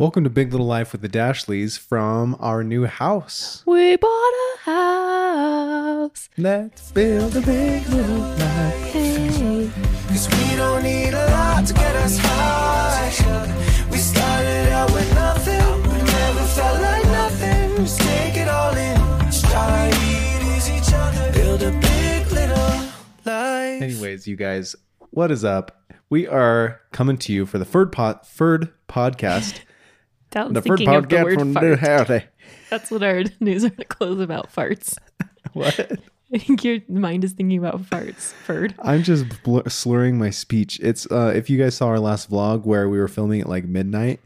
Welcome to Big Little Life with the Dashleys from our new house. We bought a house. Let's build a big little life. Hey. Cause we don't need a lot to get us high. We started out with nothing, but never felt like nothing. Just take it all in, stride, ease each other, build a big little life. Anyways, you guys, what is up? We are coming to you for the third pod, third podcast. Dalton's the third thinking of the podcast word from fart. howdy. That's what our news article is about farts. What? I think your mind is thinking about farts. Ferd. I'm just slurring my speech. It's uh if you guys saw our last vlog where we were filming at like midnight,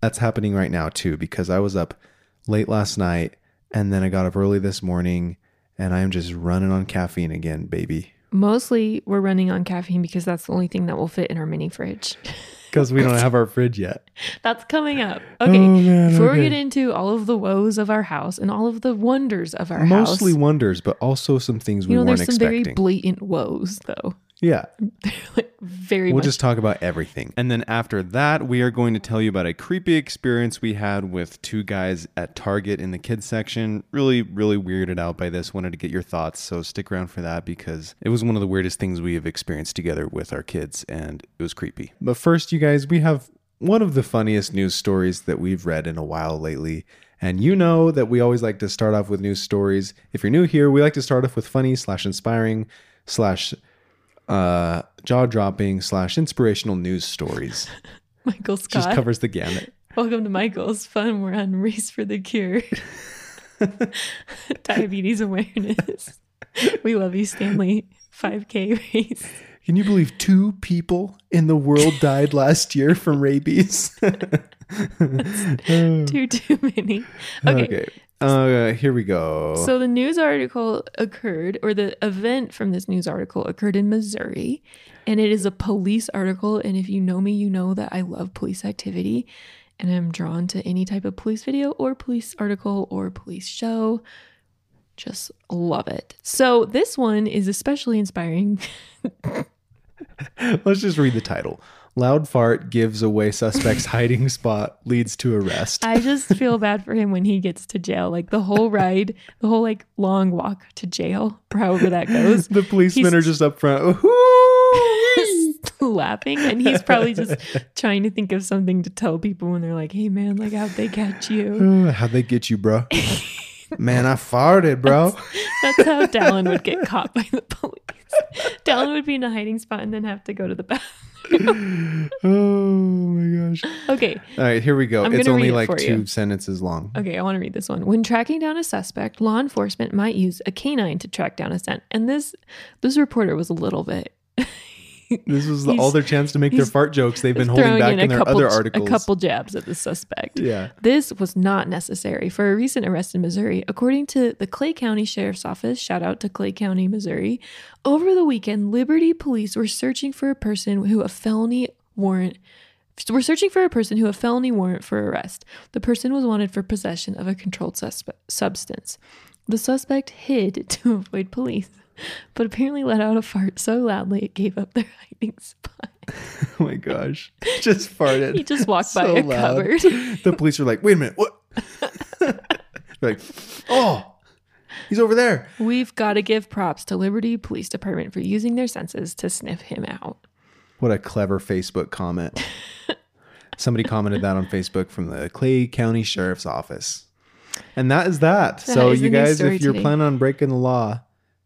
that's happening right now too because I was up late last night and then I got up early this morning and I am just running on caffeine again, baby. Mostly we're running on caffeine because that's the only thing that will fit in our mini fridge. Because we don't have our fridge yet. That's coming up. Okay. Oh, man, Before okay. we get into all of the woes of our house and all of the wonders of our Mostly house. Mostly wonders, but also some things we You know, weren't there's some very blatant woes though. Yeah. like very We'll much just talk about everything. And then after that, we are going to tell you about a creepy experience we had with two guys at Target in the kids section. Really, really weirded out by this. Wanted to get your thoughts. So stick around for that because it was one of the weirdest things we have experienced together with our kids and it was creepy. But first, you guys, we have one of the funniest news stories that we've read in a while lately. And you know that we always like to start off with news stories. If you're new here, we like to start off with funny slash inspiring slash uh, jaw dropping slash inspirational news stories. Michael Just Scott. covers the gamut. Welcome to Michael's Fun. We're on Race for the Cure. Diabetes awareness. We love you, Stanley. 5K race. Can you believe two people in the world died last year from rabies? Too, too many. Okay. okay. Uh, here we go. So the news article occurred, or the event from this news article occurred in Missouri, and it is a police article. And if you know me, you know that I love police activity, and I'm drawn to any type of police video or police article or police show. Just love it. So this one is especially inspiring. Let's just read the title. Loud fart gives away suspect's hiding spot, leads to arrest. I just feel bad for him when he gets to jail. Like the whole ride, the whole like long walk to jail, however that goes. the policemen are just up front. Laughing and he's probably just trying to think of something to tell people when they're like hey man like how'd they catch you How'd they get you, bro? Man, I farted, bro. that's how dallin would get caught by the police dallin would be in a hiding spot and then have to go to the bathroom oh my gosh. okay All right, here we go. I'm it's only it like two you. sentences long. okay i want to read this one when tracking down a suspect law enforcement might use a canine to track down a scent and this this reporter was a little bit This was all their chance to make their fart jokes they've been holding back in in, their couple other articles. a couple jabs at the suspect Yeah. This was not necessary for a recent arrest in Missouri. According to the Clay County Sheriff's Office, shout out to Clay County, Missouri, over the weekend, Liberty police were searching for a person who a felony warrant were searching for a person who a felony warrant for arrest. The person was wanted for possession of a controlled suspe- substance. The suspect hid to avoid police, but apparently let out a fart so loudly it gave up their hiding spot. Oh my gosh. Just farted. He just walked by So a loud. cupboard. The police are like, wait a minute, what? They're like, oh, he's over there. We've got to give props to Liberty Police Department for using their senses to sniff him out. What a clever Facebook comment. Somebody commented that on Facebook from the Clay County Sheriff's Office. And that is that. That so is you guys, if you're today. planning on breaking the law,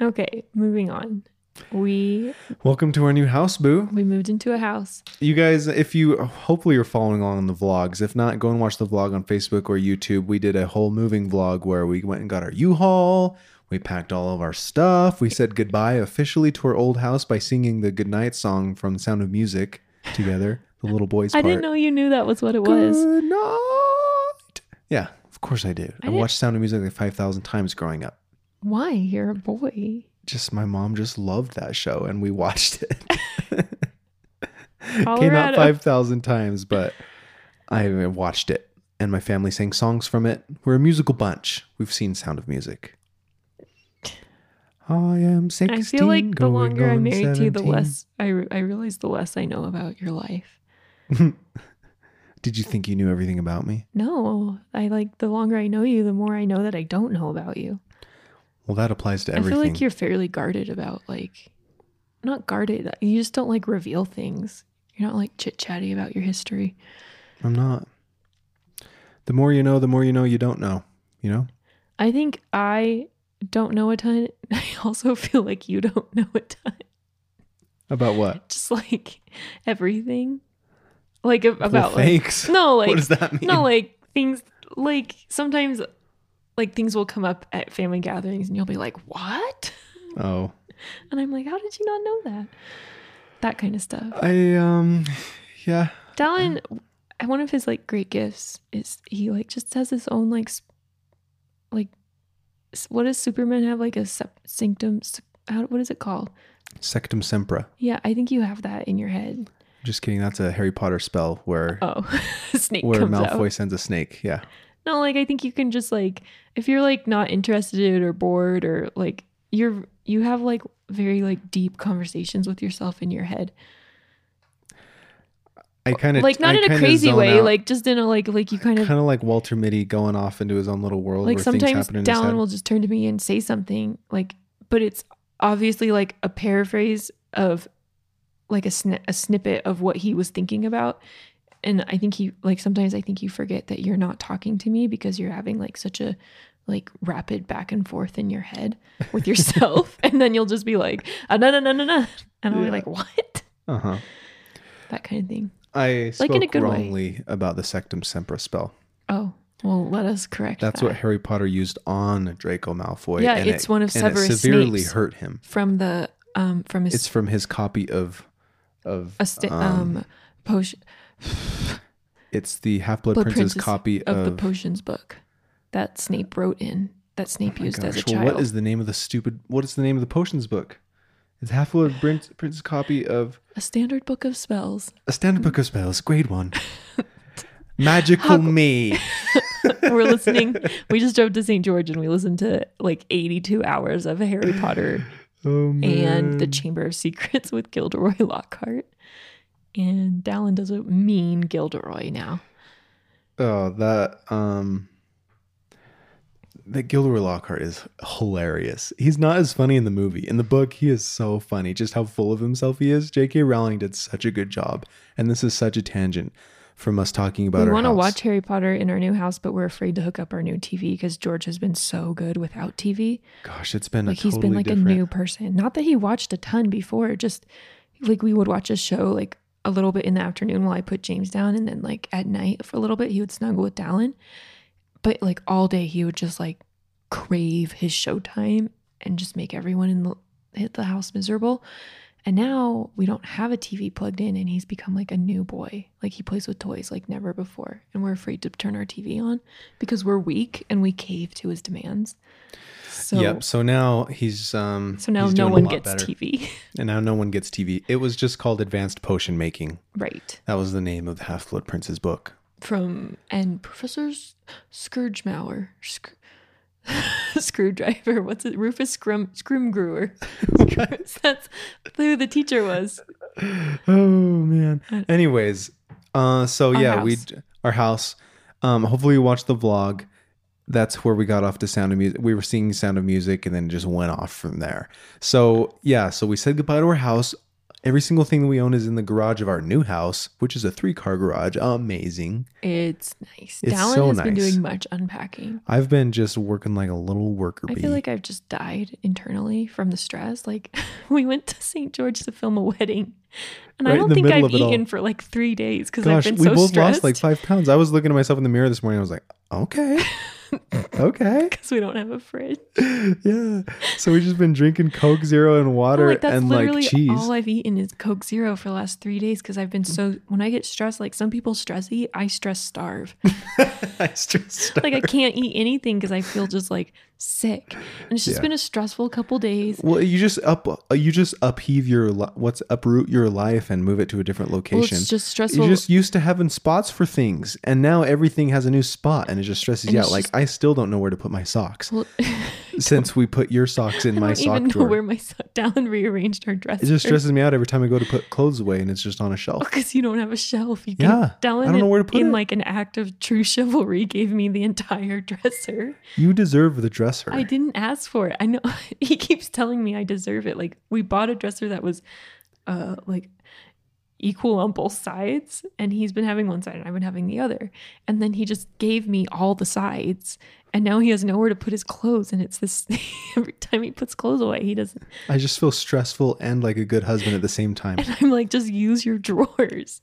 Okay, moving on. We Welcome to our new house, Boo. we moved into a house. You guys, if you hopefully you're following along on the vlogs. If not, go and watch the vlog on Facebook or YouTube. We did a whole moving vlog where we went and got our U-Haul. We packed all of our stuff. We said goodbye officially to our old house by singing the goodnight song from Sound of Music together. The little boys I part. didn't know you knew that was what it was. Good night. Yeah, of course I did. I, didn't- watched Sound of Music like 5,000 times growing up. Why? You're a boy. Just my mom just loved that show and we watched it. Came out 5,000 times, but I watched it and my family sang songs from it. We're a musical bunch. We've seen Sound of Music. I am 16. I feel like the longer I'm married to you, the less I, re- I realize the less I know about your life. Did you think you knew everything about me? No, I like the longer I know you, the more I know that I don't know about you. Well, that applies to everything. I feel like you're fairly guarded about like, not guarded. Uh, you just don't like reveal things. You're not like chit chatty about your history. I'm not. The more you know, the more you know you don't know. You know? I think I don't know a ton. I also feel like you don't know a ton. About what? Just like everything, like about well, like no, like what does that mean? no, like things like sometimes like things will come up at family gatherings and you'll be like, "What?" oh, And I'm like, "How did you not know that?" That kind of stuff. I um, yeah. Dallin, one of his like great gifts is he like just has his own like like what does Superman have like a sep- sanctum? s- How, what is it called? Sectumsempra. Yeah, I think you have that in your head. Just kidding. That's a Harry Potter spell where Oh, snake where Malfoy out. sends a snake. Yeah. No, like I think you can just like if you're like not interested or bored or like you're you have like very like deep conversations with yourself in your head. I kind of like not in a crazy way, like just in a like like you kind of kind of like Walter Mitty going off into his own little world. like sometimes Dallin will just turn to me and say something like but it's obviously like a paraphrase of like a sni- a snippet of what he was thinking about and I think he like sometimes I think you forget that you're not talking to me because you're having like such a like rapid back and forth in your head with yourself and then you'll just be like ah, no no no no no and I'll be like what Uh huh. that kind of thing I spoke Like in a good way. wrongly about the Sectumsempra spell. oh well let us correct That's that. what Harry Potter used on Draco Malfoy. Yeah, and it's it- one of and it Severus severely Snape's. hurt him. from the um from his It's from his copy of of a um, um, potion it's the Half Blood Prince's Princess copy of, of, the potions book that Snape wrote in that Snape Oh used as a gosh, well, child. what is the name of the stupid? What is the name of the potions book? It's Half Blood Prince, Prince's copy of a standard book of spells. a standard book of spells, grade one. Magical me. We're listening. we just drove to St. George and we listened to like 82 hours of Harry Potter Oh and the. Chamber of Secrets with Gilderoy Lockhart. And Dallin does a mean Gilderoy now. Oh, that um that Gilderoy Lockhart is hilarious. He's not as funny in the movie. In the book, he is so funny. Just how full of himself he is. J.K. Rowling did such a good job, and this is such a tangent from us talking about. we want to watch Harry Potter in our new house, but we're afraid to hook up our new TV because George has been so good without TV. Gosh, it's been like he's totally been like different. a new person not that he watched a ton before just like we would watch a show like a little bit in the afternoon while i put james down and then like at night for a little bit he would snuggle with dallin but like all day he would just like crave his showtime and just make everyone in the hit the house miserable and now we don't have a tv plugged in and he's become like a new boy like he plays with toys like never before and we're afraid to turn our tv on because we're weak and we cave to his demands so yep. So now he's um. so now no one gets better. TV. and now no one gets TV. It was just called Advanced Potion Making. right. That was the name of the Half Blood Prince's book. from and Professor S- Scourgemauer. Sc- Screwdriver. What's it? Rufus Scrum Scrimgrewer. That's who the teacher was. oh man. Anyways, uh, so Our yeah, we our house. Um, hopefully you watched the vlog. That's where we got off to Sound of Music. We were singing Sound of Music, and then just went off from there. So yeah, so we said goodbye to our house. Every single thing that we own is in the garage of our new house, which is a three car garage. Amazing. It's nice. It's Dallin so has been doing much unpacking. I've been just working like a little worker bee. I feel like I've just died internally from the stress. Like we went to St. George to film a wedding, and Right I don't think I've eaten for like three days because I've been we so both stressed. lost like five pounds. I was looking at myself in the mirror this morning. I was like, okay, okay, because we don't have a fridge. yeah. So we've just been drinking Coke Zero and water like and like cheese. all I've eaten is Coke Zero for the last three days because I've been so. When I get stressed, like some people stress eat, I stress starve. I stressed like I can't eat anything because I feel just like sick, and it's just Yeah. been a stressful couple days. Well, you just up, uh, you just upheave your li- what's uproot your life and move it to a different Well, location. it's just stressful. You're just used to having spots for things, and now everything has a new spot, and it just stresses And you out. Like just- I still don't know where to put my socks Well, since we put your socks in I my don't sock even know drawer. where my sock. Dallin rearranged our dresser. it just stresses me out every time I go to put clothes away, and it's just on a shelf. because you don't have a shelf. You Yeah, Dallin I don't know where to put in it. like an act of true chivalry gave me the entire dresser. You deserve the dresser. I didn't ask for it. I know he keeps telling me I deserve it. Like we bought a dresser that was uh like equal on both sides and he's been having one side and I've been having the other. And then he just gave me all the sides and now he has nowhere to put his clothes and it's this every time he puts clothes away he doesn't I just feel stressful and like a good husband at the same time. and I'm like just use your drawers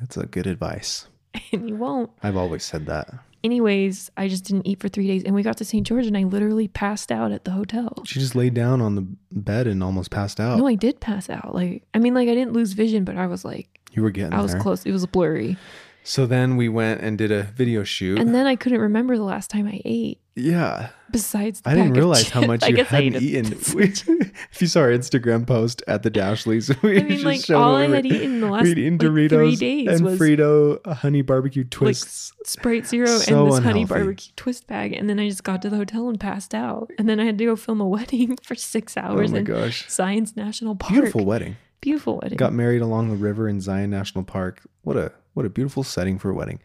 That's a good advice. and you won't. I've always said that. Anyways, I just didn't eat for 3 days and we got to St. George and I literally passed out at the hotel. She just laid down on the bed and almost passed out. No, I did pass out. Like I mean like I didn't lose vision but I was like you were getting I was there. close. It was blurry. So then we went and did a video shoot. And then I couldn't remember the last time I ate. Yeah. Besides, I didn't realize how much you hadn't eaten. if you saw our Instagram post at the Dashleys, we I mean, just like showed all I had eaten in the last We'd eaten like, Doritos three days and was Frito uh, honey barbecue like twists. Sprite Zero So and this honey barbecue twist bag, and then I just got to the hotel and passed out, and then I had to go film a wedding for six hours oh my in gosh. Zion National Park. Beautiful wedding. beautiful wedding. Got married along the river in Zion National Park. What a what a beautiful setting for a wedding.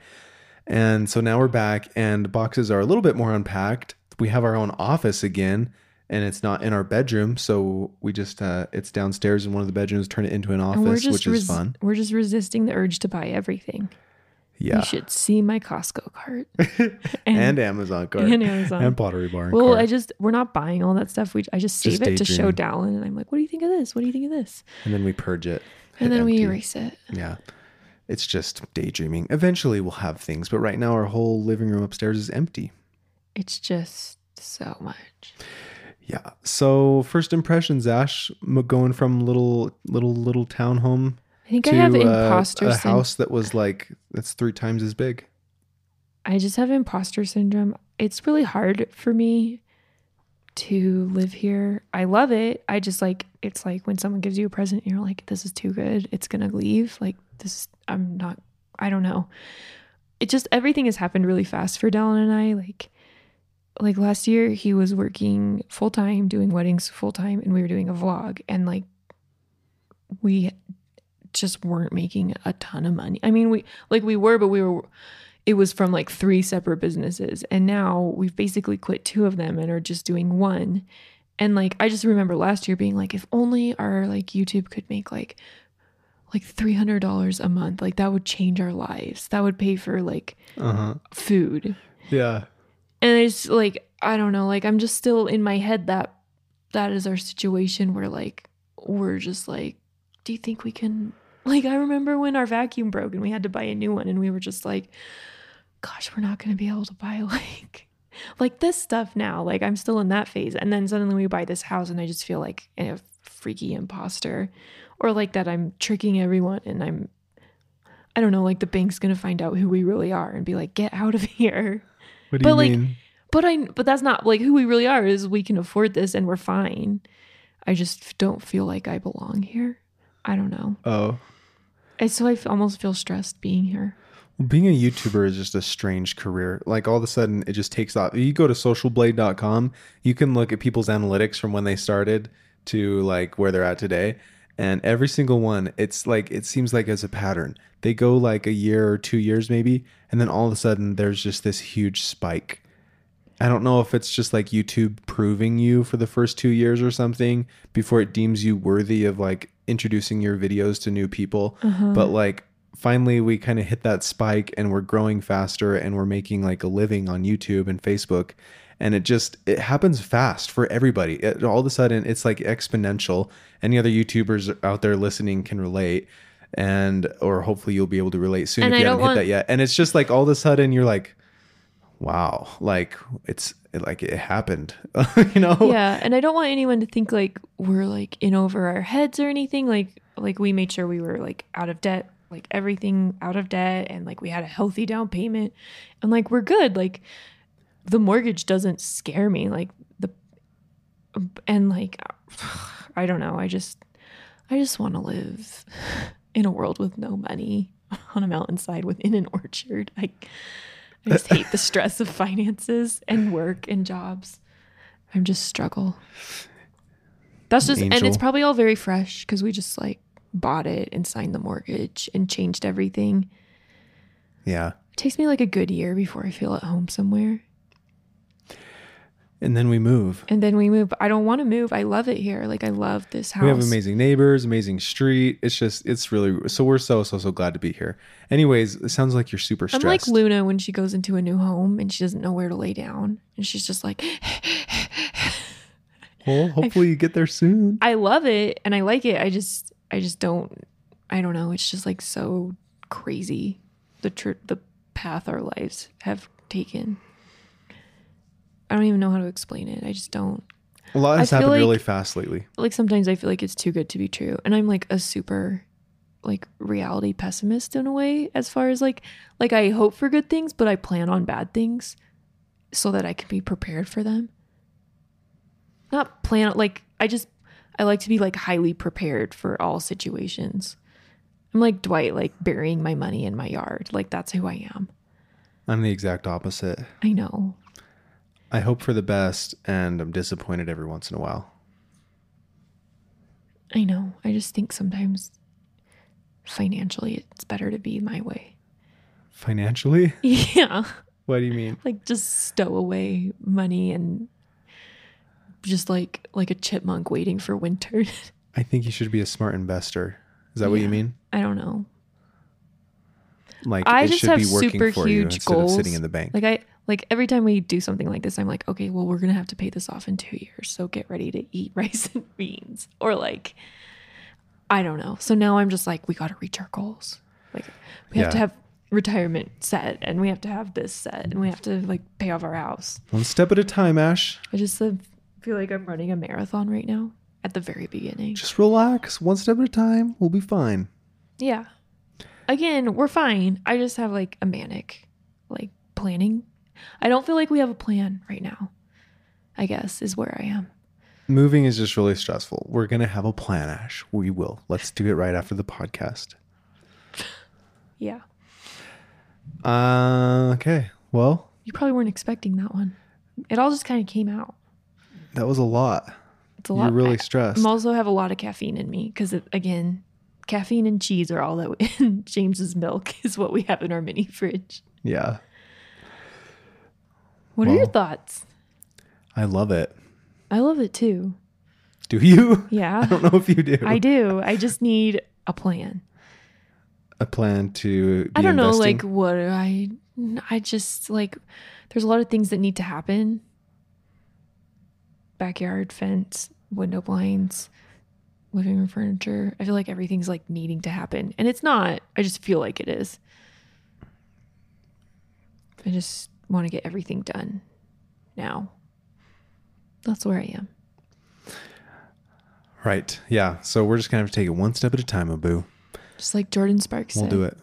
And so now we're back and boxes are a little bit more unpacked. We have our own office again and it's not in our bedroom, so we just uh it's downstairs in one of the bedrooms, turn it into an office, which is fun. We're just resisting the urge to buy everything. Yeah. You should see my Costco cart and, Amazon cart. and Amazon. And Pottery Barn. Well, cart. I just we're not buying all that stuff. We I just save Just it to show daydream. Dallin, and I'm like, what do you think of this? What do you think of this? and then we purge it. And then we erase it. Yeah. It's just daydreaming. Eventually we'll have things, but right now our whole living room upstairs is empty. It's just so much. Yeah. So first impressions, Ash, going from little little little townhome I think to I have uh, imposter a syndrome. house that was like that's three times as big. I just have imposter syndrome. It's really hard for me to live here. I love it. I just like it's like when someone gives you a present, you're like, this is too good. It's gonna leave. Like this, I'm not. I don't know. It just everything has happened really fast for Dallin and I. Like, like last year he was working full time, doing weddings full time, and we were doing a vlog, and like we just weren't making a ton of money. I mean, we like we were, but we were it was from like three separate businesses and now we've basically quit two of them and are just doing one and like i just remember last year being like if only our like youtube could make like like $300 a month like that would change our lives. That would pay for like Uh huh. food. Yeah. and it's like i don't know like i'm just still in my head that that is our situation where like we're just like do you think we can like i remember when our vacuum broke and we had to buy a new one and we were just like gosh we're not going to be able to buy like like this stuff now. Like i'm still in that phase. And then suddenly we buy this house and i just feel like a freaky imposter or like that i'm tricking everyone and i'm i don't know like the bank's going to find out who we really are and be like get out of here What do But, you like, mean? but I but that's not like who we really are is we can afford this and we're fine. I just don't feel like I belong here. I don't know. Oh. And so I f- almost feel stressed being here. Being a YouTuber is just a strange career. Like all of a sudden, it just takes off. You go to socialblade.com, you can look at people's analytics from when they started to like where they're at today. And every single one, it's like, it seems like as a pattern. They go like a year or two years maybe, and then all of a sudden, there's just this huge spike. I don't know if it's just like YouTube proving you for the first two years or something before it deems you worthy of like introducing your videos to new people. Uh-huh. But like finally we kind of hit that spike and we're growing faster and we're making like a living on YouTube and Facebook. And it just it happens fast for everybody. It, all of a sudden it's like exponential. Any other YouTubers out there listening can relate. And or hopefully you'll be able to relate soon And if I you haven't hit want- that yet. And it's just like all of a sudden you're like, wow like it's like it happened you know yeah and i don't want anyone to think like we're like in over our heads or anything like like we made sure we were like out of debt like everything out of debt and like we had a healthy down payment and like we're good like the mortgage doesn't scare me like the and like i don't know i just i just want to live in a world with no money on a mountainside within an orchard. I i just hate the stress of finances and work and jobs. I'm just struggle. That's just and it's probably all very fresh because we just like bought it and signed the mortgage and changed everything. Yeah. It takes me like a good year before i feel at home somewhere and then we move. And then we move. I don't want to move. I love it here. Like i love this house we have amazing neighbors amazing street. It's just it's really so we're so so so glad to be here. Anyways it sounds like you're super stressed. i'm like luna when she goes into a new home and she doesn't know where to lay down. And she's just like well hopefully you get there soon. I love it and i like it. I just i just don't i don't know. It's just like so crazy the tr- the path our lives have taken i don't even know how to explain it i just don't a lot has happened really fast lately like sometimes I feel like it's too good to be true. And I'm like a super like reality pessimist in a way as far as like like I hope for good things, but I plan on bad things so that I can be prepared for them. Not plan like I just I like to be like highly prepared for all situations. I'm like Dwight like burying my money in my yard. Like that's who I am. i'm the exact opposite I know. I hope for the best and i'm disappointed every once in a while I know. I just think sometimes financially it's better to be my way. financially Yeah. what do you mean like just stow away money and just like like a chipmunk waiting for winter. i think you should be a smart investor is that what you mean I don't know. like I it just should have be working super huge goals. of sitting in the bank Like I like every time we do something like this, I'm like, okay, well, we're gonna have to pay this off in two years, so get ready to eat rice and beans, or like, I don't know. So now I'm just like, we got to reach our goals. Like, we have to have retirement set, and we have to have this set, and we have to like pay off our house. one step at a time ash I just uh, feel like I'm running a marathon right now at the very beginning. Just relax, one step at a time. We'll be fine. Yeah. Again, we're fine. I just have like a manic like planning. I don't feel like we have a plan right now. I guess is where I am. Moving is just really stressful. We're gonna have a plan, Ash. We will. Let's do it right after the podcast. Yeah. Uh, okay. Well, You probably weren't expecting that one. It all just kind of came out. that was a lot. It's a lot. You're really stressed. I'm also have a lot of caffeine in me because again, caffeine and cheese are all that we, James's milk is what we have in our mini fridge. yeah, What are your thoughts? I love it. I love it too. Do you? Yeah. I don't know if you do. I do. I just need a plan. A plan to. I don't know, like what I I just like there's a lot of things that need to happen. Backyard fence, window blinds, living room furniture. I feel like everything's like needing to happen. And it's not. I just feel like it is. I just want to get everything done now. That's where I am. Right. Yeah. So we're just gonna have to take it one step at a time, Abu. Just like Jordin Sparks We'll said. do it.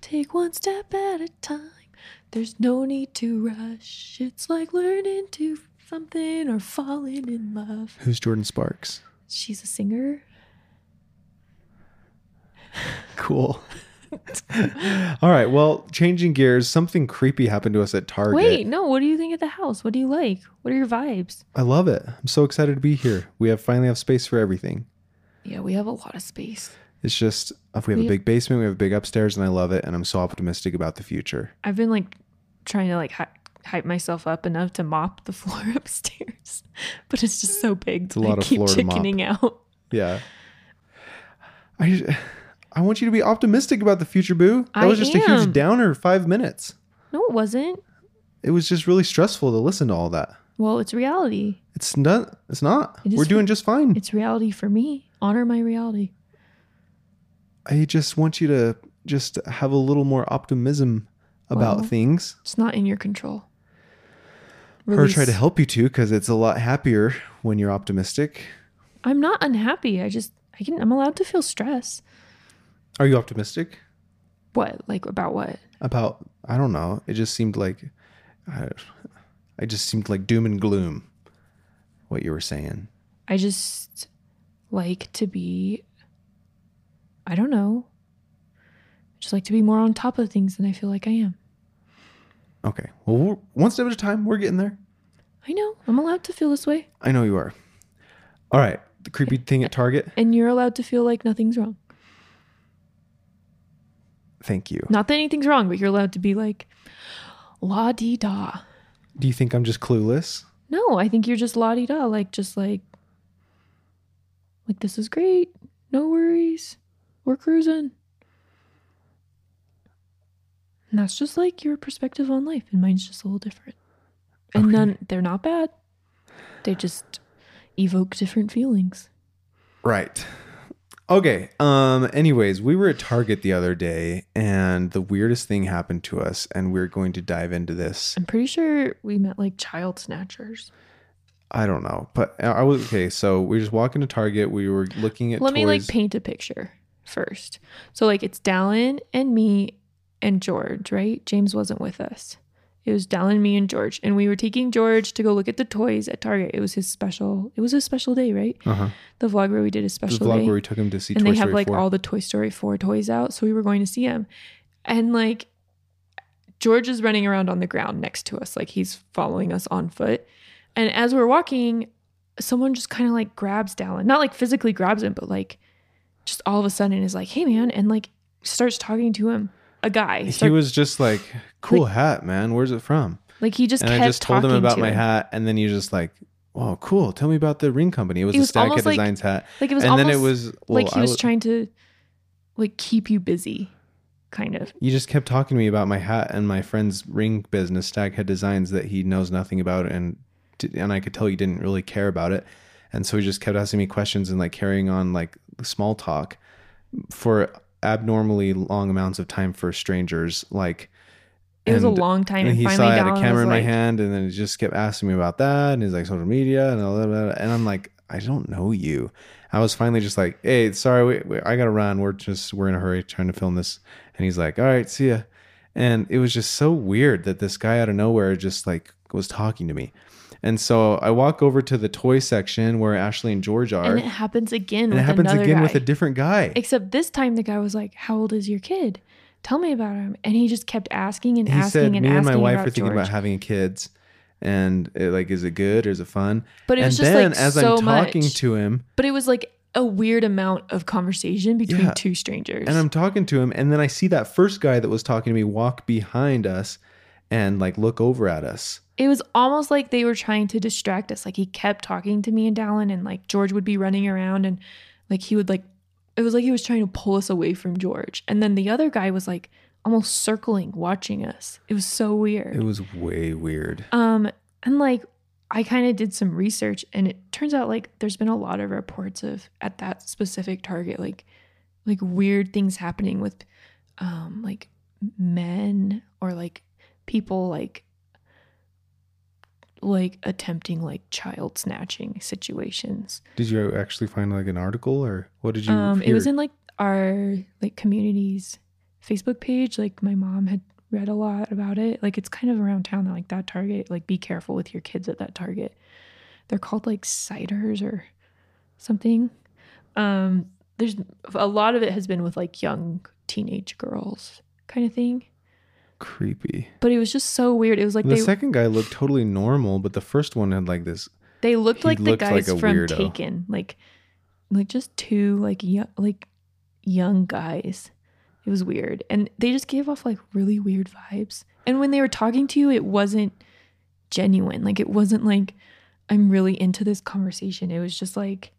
Take one step at a time. There's no need to rush. It's like learning to something or falling in love. Who's Jordin Sparks? She's a singer. Cool. All right. Well, changing gears, something creepy happened to us at Target. Wait, no. What do you think of the house? What do you like? What are your vibes? I love it. I'm so excited to be here. We have finally have space for everything. Yeah, we have a lot of space. It's just if we have We- a big basement, we have a big upstairs, and I love it. And I'm so optimistic about the future. I've been like trying to like hy- hype myself up enough to mop the floor upstairs, but it's just so big. It's a lot I of keep floor to mop. chickening out. Yeah. I I want you to be optimistic about the future, Boo. That I was just a huge downer. Five minutes. No, it wasn't. It was just really stressful to listen to all that. Well, it's reality. It's not. It's not. It We're doing just fine. It's reality for me. Honor my reality. I just want you to just have a little more optimism about Well, things. It's not in your control. Or try to help you to, because it's a lot happier when you're optimistic. I'm not unhappy. I just I can I'm allowed to feel stress. Are you optimistic What? Like about what? about? I don't know. It just seemed like, I, I just seemed like doom and gloom. What you were saying. I just like to be I don't know. I Just like to be more on top of things than I feel like I am. Okay. Well, we're, one step at a time. We're getting there. I know. I'm allowed to feel this way. I know you are. All right. The creepy thing at Target. And you're allowed to feel like nothing's wrong. Thank you. Not that anything's wrong, but you're allowed to be like la di da. Do you think I'm just clueless? No, I think you're just la di da, like just like like this is great. No worries. We're cruising. And that's just like your perspective on life, and mine's just a little different. And Okay. none they're not bad. They just evoke different feelings. Right. Okay. Um anyways, we were at Target the other day and the weirdest thing happened to us and we're going to dive into this. I'm pretty sure we met like child snatchers. I don't know. But I was okay, so we were just walking to Target, we were looking at Let me like paint a picture first. So like it's Dallin and me and George, right? James wasn't with us. It was Dallin, me, and George, and we were taking George to go look at the toys at Target. It was his special. It was a special day, right? uh-huh. The vlog where we did a The special vlog day, where we took him to see and Toy they have Story like 4. all the Toy Story four toys out. So we were going to see him, and like George is running around on the ground next to us, like he's following us on foot. And as we're walking, someone just kind of like grabs Dallin, not like physically grabs him, but like just all of a sudden is like, "Hey, man," and like starts talking to him. A guy, he was just like, "Cool hat, man. Where's it from?" like he just and I just told him about to my him. hat, and then he was just like, "Oh, cool. Tell me about the ring company." It was It a was Staghead almost like- Designs hat, Like it was and then it was well, like he I was trying to like keep you busy, kind of. You just kept talking to me about my hat and my friend's ring business, Staghead Designs, that he knows nothing about, and and I could tell he didn't really care about it, and so he just kept asking me questions and like carrying on like small talk for abnormally long amounts of time for strangers. Like It was a long time, and he finally saw I had a camera in my like- hand, and then he just kept asking me about that, and he's like social media and all that, and I'm like, I don't know you. I was finally just like, hey, sorry, we, we, I gotta run. We're just we're in a hurry trying to film this, and he's like, all right, see ya. And it was just so weird that this guy out of nowhere just like was talking to me. And so I walk over to the toy section where Ashley and George are, And it happens again. and with it happens again guy. with a different guy. Except this time the guy was like, "How old is your kid? Tell me about him." And he just kept asking and he asking said, and "Me asking and my wife are thinking George. about having kids, and it, like, is it good or is it fun?" But it and was just, then like, as so I'm talking much. to him, But it was like a weird amount of conversation between Yeah. two strangers. and I'm talking to him, and then I see that first guy that was talking to me walk behind us and like look over at us. it was almost like they were trying to distract us. Like he kept talking to me and Dallin, and like George would be running around, and like he would like, it was like he was trying to pull us away from George. And then the other guy was like almost circling, watching us. It was so weird. It was way weird. Um, and like I kind of did some research, and it turns out like there's been a lot of reports of at that specific target, like like weird things happening with um like men or like people like like attempting like child snatching situations. Did you actually find like an article or what did you? Um, it was in like our like community's Facebook page. Like my mom had read a lot about it. Like it's kind of around town. Like that Target. Like be careful with your kids at that Target. They're called like ciders or something. Um, there's a lot of it has been with like young teenage girls kind of thing. Creepy. But it was just so weird. It was like the they second guy looked totally normal, but the first one had like this. they looked like the like guys a from weirdo. Taken, like like just two like young like young guys. It was weird, and they just gave off like really weird vibes. And when they were talking to you, it wasn't genuine. Like it wasn't like I'm really into this conversation. It was just like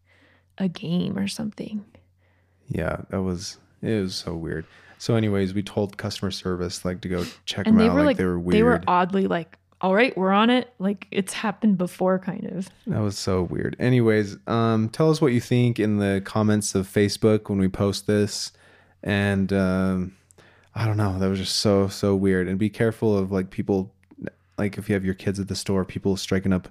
a game or something. Yeah, that was it was so weird. So, anyways, we told customer service like to go check And them out. were like, like they were weird. they were oddly like, all right, we're on it. Like it's happened before, kind of. That was so weird. Anyways, um, tell us what you think in the comments of Facebook when we post this. And um, I don't know, that was just so so weird. And be careful of like people, like if you have your kids at the store, people striking up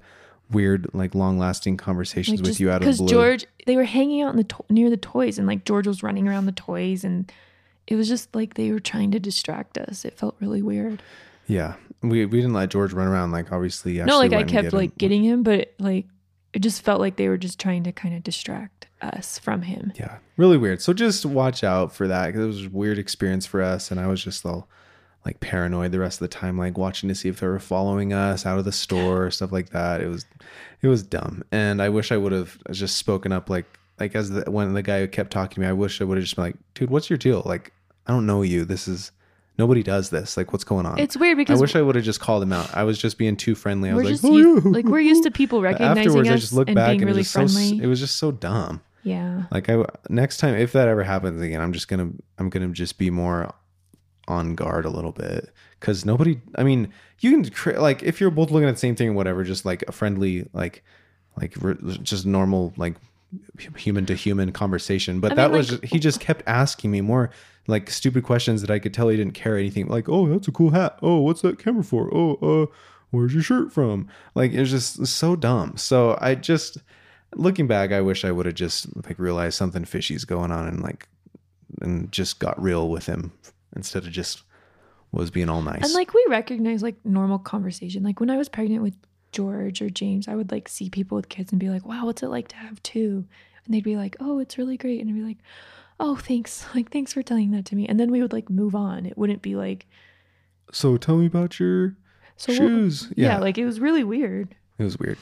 weird, like long lasting conversations Like with just you out of the because. George, they were hanging out in the to- near the toys, and like George was running around the toys, and it was just like they were trying to distract us. It felt really weird. yeah, we we didn't let George run around. Like obviously, no, like I kept get him. like getting him, but like it just felt like they were just trying to kind of distract us from him. Yeah, really weird. So just watch out for that. 'cause it was a weird experience for us, and I was just all like paranoid the rest of the time, like watching to see if they were following us out of the store or stuff like that. It was, it was dumb, and I wish I would have just spoken up, like like as the when the guy who kept talking to me, I wish I would have just been like, dude, what's your deal? Like, I don't know you. This is nobody does this. Like, what's going on? It's weird because I wish I would have just called him out. I was just being too friendly. I was like, oh, used, yeah. like we're used to people recognizing Afterwards, us I just look and back being and really it was just friendly. so it was just so dumb. yeah, Like I next time if that ever happens again, I'm just gonna I'm gonna just be more on guard a little bit because nobody. I mean, you can like if you're both looking at the same thing or whatever, just like a friendly like like just normal like human to human conversation. But I that mean, was like- he just kept asking me more like stupid questions that I could tell he didn't care anything. Like, oh, that's a cool hat. Oh, what's that camera for? Oh, uh, where's your shirt from? Like it was just so dumb. So I just looking back, I wish I would have just like realized something fishy's going on and like and just got real with him instead of just was being all nice. and like we recognize like normal conversation. Like when I was pregnant with George or James, I would like see people with kids and be like, "Wow, what's it like to have two? And they'd be like, "Oh, it's really great," and I'd be like, "Oh, thanks. Like, thanks for telling that to me." And then we would like move on. It wouldn't be like, so tell me about your "So what-" shoes. yeah, like it was really weird. It was weird.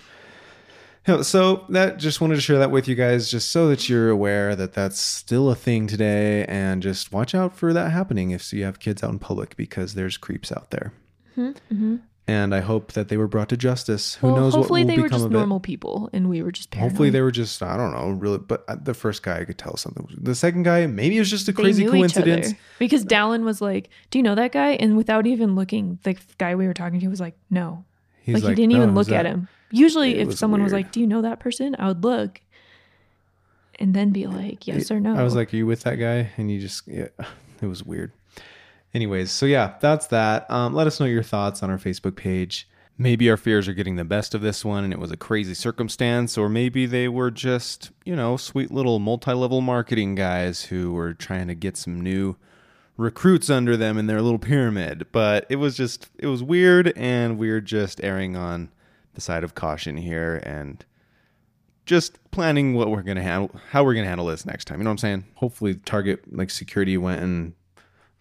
So that just wanted to share that with you guys, just so that you're aware that that's still a thing today, and just watch out for that happening if you have kids out in public because there's creeps out there. Mm-hmm. Mm-hmm. And I hope that they were brought to justice. Who well, knows what hopefully will they were just of it. normal people, and we were just paranoid. Hopefully they were just I don't know really, but uh, the first guy I could tell something. The second guy maybe it was just a crazy coincidence. because Dallin was like, "Do you know that guy?" And without even looking, the guy we were talking to was like, "No." He's like, like, he didn't "No, even look at him. Usually, if was someone was like, "Do you know that person?" I would look, and then be like, "Yes or no." I was like, "Are you with that guy?" And you just yeah, it was weird. Anyways, so yeah, that's that. Um, let us know your thoughts on our Facebook page. Maybe our fears are getting the best of this one and it was a crazy circumstance, or maybe they were just, you know, sweet little multi level marketing guys who were trying to get some new recruits under them in their little pyramid. But it was just, it was weird, and we're just erring on the side of caution here and just planning what we're gonna handle, how we're gonna handle this next time. You know what I'm saying? Hopefully, Target like security went and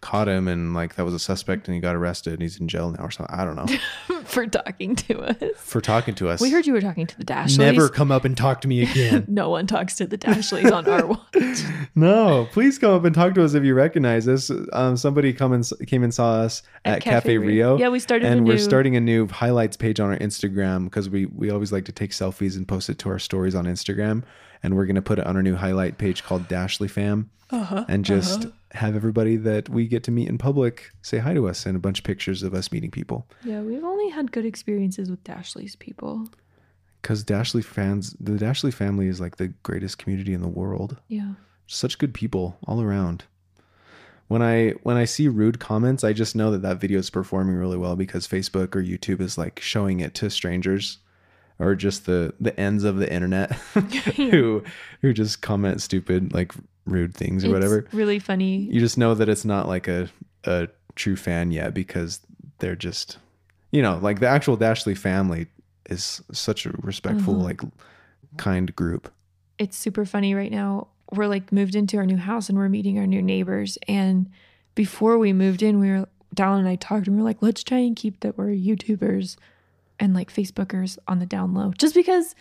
caught him, and like that was a suspect, and he got arrested, and he's in jail now or something. I don't know for talking to us. for talking to us. We heard you were talking to the Dashleys. Never come up and talk to me again. No one talks to the Dashleys on our watch. no, please come up and talk to us if you recognize us. Um, somebody come and came and saw us at, At Cafe, Cafe Rio. Rio. Yeah, we started and a we're new- starting a new highlights page on our Instagram because we we always like to take selfies and post it to our stories on Instagram. And we're gonna put it on our new highlight page called Dashley Fam, Uh-huh, and just have everybody that we get to meet in public say hi to us and a bunch of pictures of us meeting people. Yeah, we've only had good experiences with Dashley's people. Because Dashley fans, the Dashley family is like the greatest community in the world. Yeah. such good people all around. When I when I see rude comments, I just know that that video is performing really well because Facebook or YouTube is like showing it to strangers or just the the ends of the internet who who just comment stupid like rude things or It's whatever. really funny. You just know that it's not like a a true fan yet because they're just you know, like the actual Dashley family is such a respectful Uh-huh. like kind group. it's super funny right now. we're like moved into our new house and we're meeting our new neighbors. And before we moved in, we were Dallin and I talked and we were like, let's try and keep that we're YouTubers and like Facebookers on the down low. Just because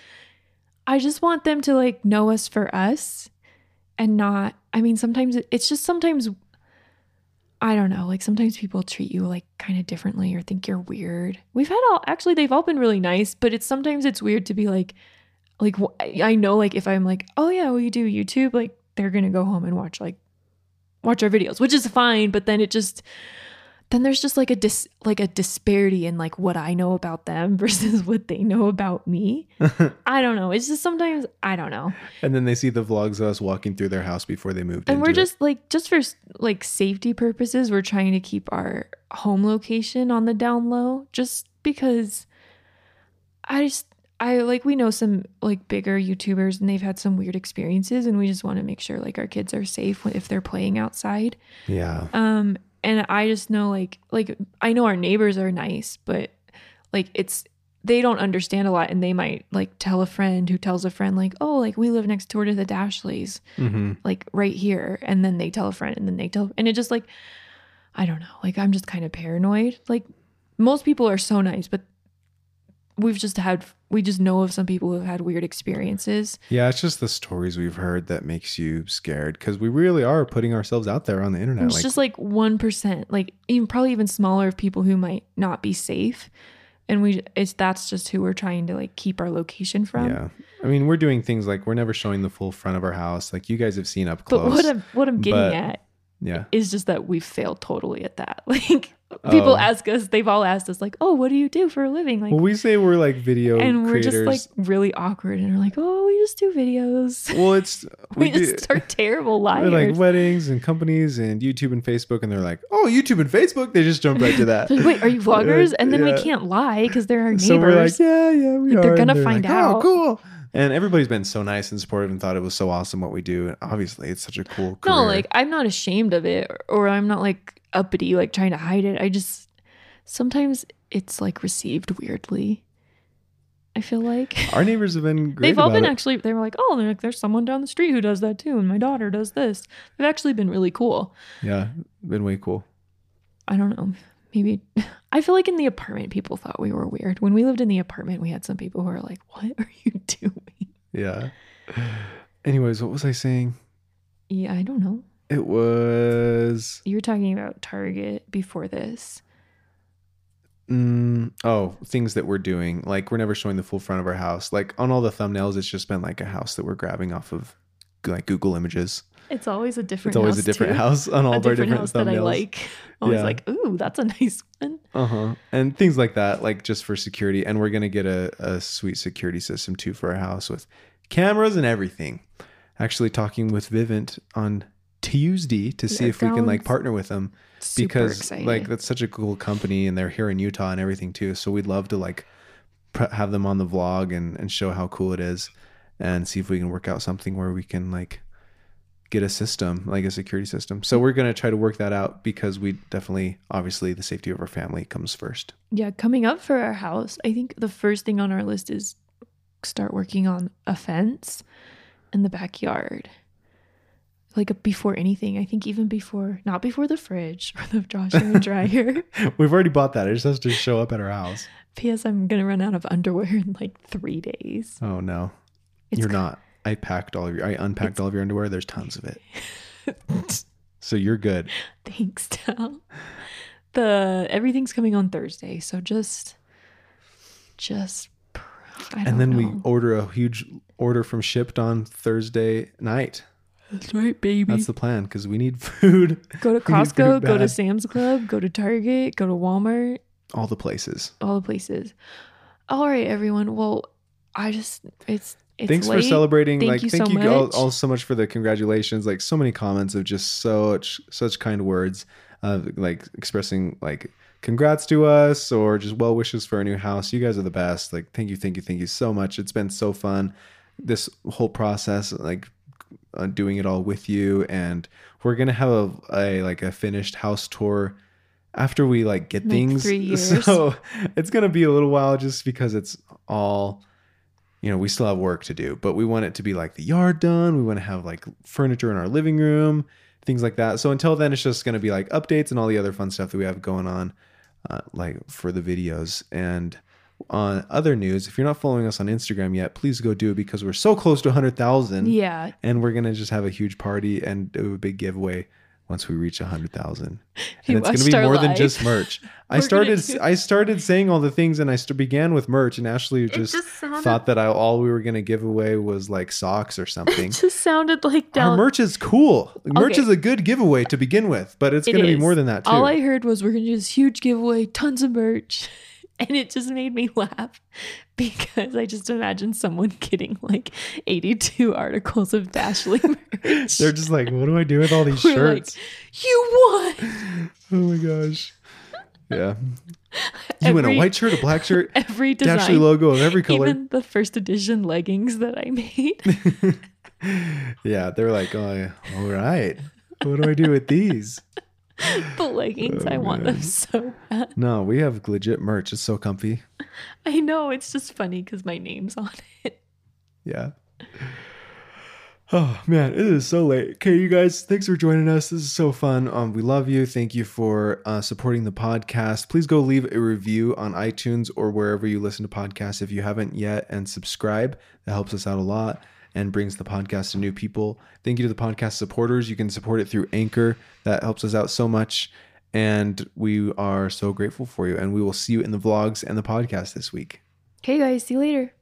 I just want them to like know us for us and not I mean sometimes it- it's just sometimes I don't know, like sometimes people treat you like kind of differently or think you're weird. We've had all actually they've all been really nice, but it's sometimes it's weird to be like like I I know like if I'm like, "Oh yeah, well you do YouTube," like they're going to go home and watch like watch our videos, which is fine, but then it just then there's just like a dis like a disparity in like what I know about them versus what they know about me. I don't know. It's just sometimes I don't know. And then they see the vlogs of us walking through their house before they moved And we're it. just like just for like safety purposes, we're trying to keep our home location on the down low just because I just I like we know some like bigger YouTubers and they've had some weird experiences and we just want to make sure like our kids are safe if they're playing outside. Yeah. Um, and I just know like like I know our neighbors are nice, but like it's they don't understand a lot, and they might like tell a friend who tells a friend like, oh, like we live next door to the Dashleys, hmm like right here, and then they tell a friend, and then they tell, and it just like I don't know, like I'm just kind of paranoid. Like most people are so nice, but we've just had we just know of some people who have had weird experiences. Yeah, it's just the stories we've heard that makes you scared because we really are putting ourselves out there on the internet. It's Like, just like one percent, like even probably even smaller of people who might not be safe, and we it's that's just who we're trying to like keep our location from. yeah. I mean, we're doing things like we're never showing the full front of our house. Like you guys have seen up close. But what I'm what I'm getting but- at yeah. is just that we've failed totally at that. Like people Oh. ask us, they've all asked us like, "Oh, what do you do for a living?" Like, Well, we say we're like video and we're creators. just like really awkward, and we're like, "Oh, we just do videos." well, it's we, do- just are terrible we're liars. like weddings and companies and YouTube and Facebook, and they're like, "Oh, YouTube and Facebook." They just jump right to that. They're like, Wait, are you vloggers? And then Yeah. we can't lie because they're our neighbors. So we're like, yeah, yeah, we Like, are. they're gonna find like, oh, out. Oh, cool. And everybody's been so nice and supportive and thought it was so awesome what we do. And obviously, it's such a cool career. No, like I'm not ashamed of it or, or I'm not like uppity, like trying to hide it. I just sometimes it's like received weirdly. I feel like our neighbors have been great. they've all been it. actually, they were like, oh, like, there's someone down the street who does that too. And my daughter does this. They've actually been really cool. Yeah, been way cool. I don't know. Maybe I feel like in the apartment, people thought we were weird. When we lived in the apartment, we had some people who were like, what are you doing? Yeah. Anyways, what was I saying? Yeah, I don't know. It was You were talking about Target before this. mm, oh things that we're doing. Like we're never showing the full front of our house. Like on all the thumbnails, it's just been like a house that we're grabbing off of like Google Images. It's always a different house. It's always a different too. house on all a of our different different house thumbnails. that I like. Always Yeah. like, ooh, that's a nice one. Uh huh. And things like that, like just for security. And we're gonna get a, a sweet security system too for our house with cameras and everything. Actually, talking with Vivint on Tuesday to see That if we can like partner with them because excited. like that's such a cool company and they're here in Utah and everything too. So we'd love to like pr- have them on the vlog and and show how cool it is and see if we can work out something where we can like get a system like a security system. So we're gonna try to work that out because we definitely obviously the safety of our family comes first. yeah, coming up for our house, I think the first thing on our list is start working on a fence in the backyard. Like before anything, I think even before, not before the fridge or the washer and dryer. We've already bought that. It just has to show up at our house. P.S. I'm gonna run out of underwear in like three days. Oh no, It's you're not. I packed all of your. I unpacked all of your underwear. There's tons of it. So you're good. Thanks, Tal. The everything's coming on Thursday, so just, just. And then we order a huge order from shipped on Thursday night. That's right, baby. That's the plan because we need food. go to Costco, go to. Sam's Club, go to Target, go to Walmart, All the places. all the places. All right, everyone. Well, I just it's it's Thanks for celebrating. Thank like, you thank so you all, all so much for the congratulations. Like, so many comments of just such such kind words, uh, like expressing like congrats to us or just well wishes for our new house. You guys are the best. Like, thank you, thank you, thank you so much. It's been so fun. This whole process, like uh, doing it all with you, and we're gonna have a, a like a finished house tour after we like get Like things. three years. So it's gonna be a little while just because it's all you know, we still have work to do, but we want it to be like the yard done. We want to have like furniture in our living room, things like that. So until then, it's just going to be like updates and all the other fun stuff that we have going on, uh, like for the videos. And on other news, if you're not following us on Instagram yet, please go do it because we're so close to 100,000. Yeah. And we're going to just have a huge party and do a big giveaway once we reach 100,000. If you And it's going to be our more than just merch. I we're gonna started do- I started saying all the things and I st- began with merch and Ashley just, just sounded- thought that I, all we were going to give away was like socks or something. It just sounded like down. Our merch is cool. Merch Okay. is a good giveaway to begin with, but it's It going to be more than that too. All I heard was we're gonna do this huge giveaway, tons of merch. And it just made me laugh because I just imagine someone getting like 82 articles of Dashley merch. They're just like, what do I do with all these We're like, shirts? you won oh my gosh. Yeah. You in a white shirt, a black shirt, every design. Dashley logo of every color. Even the first edition leggings that I made. yeah, they're like, oh, all right. What do I do with these? the leggings, Oh, I want them so bad. No, we have legit merch. It's so comfy. I know it's just funny because my name's on it. Yeah. Oh man, it is so late. Okay, you guys, thanks for joining us. This is so fun. Um, we love you. Thank you for uh, supporting the podcast. Please go leave a review on iTunes or wherever you listen to podcasts if you haven't yet, and subscribe. That helps us out a lot and brings the podcast to new people. Thank you to the podcast supporters. You can support it through Anchor. That helps us out so much, and we are so grateful for you. And we will see you in the vlogs and the podcast this week. Okay, guys, see you later.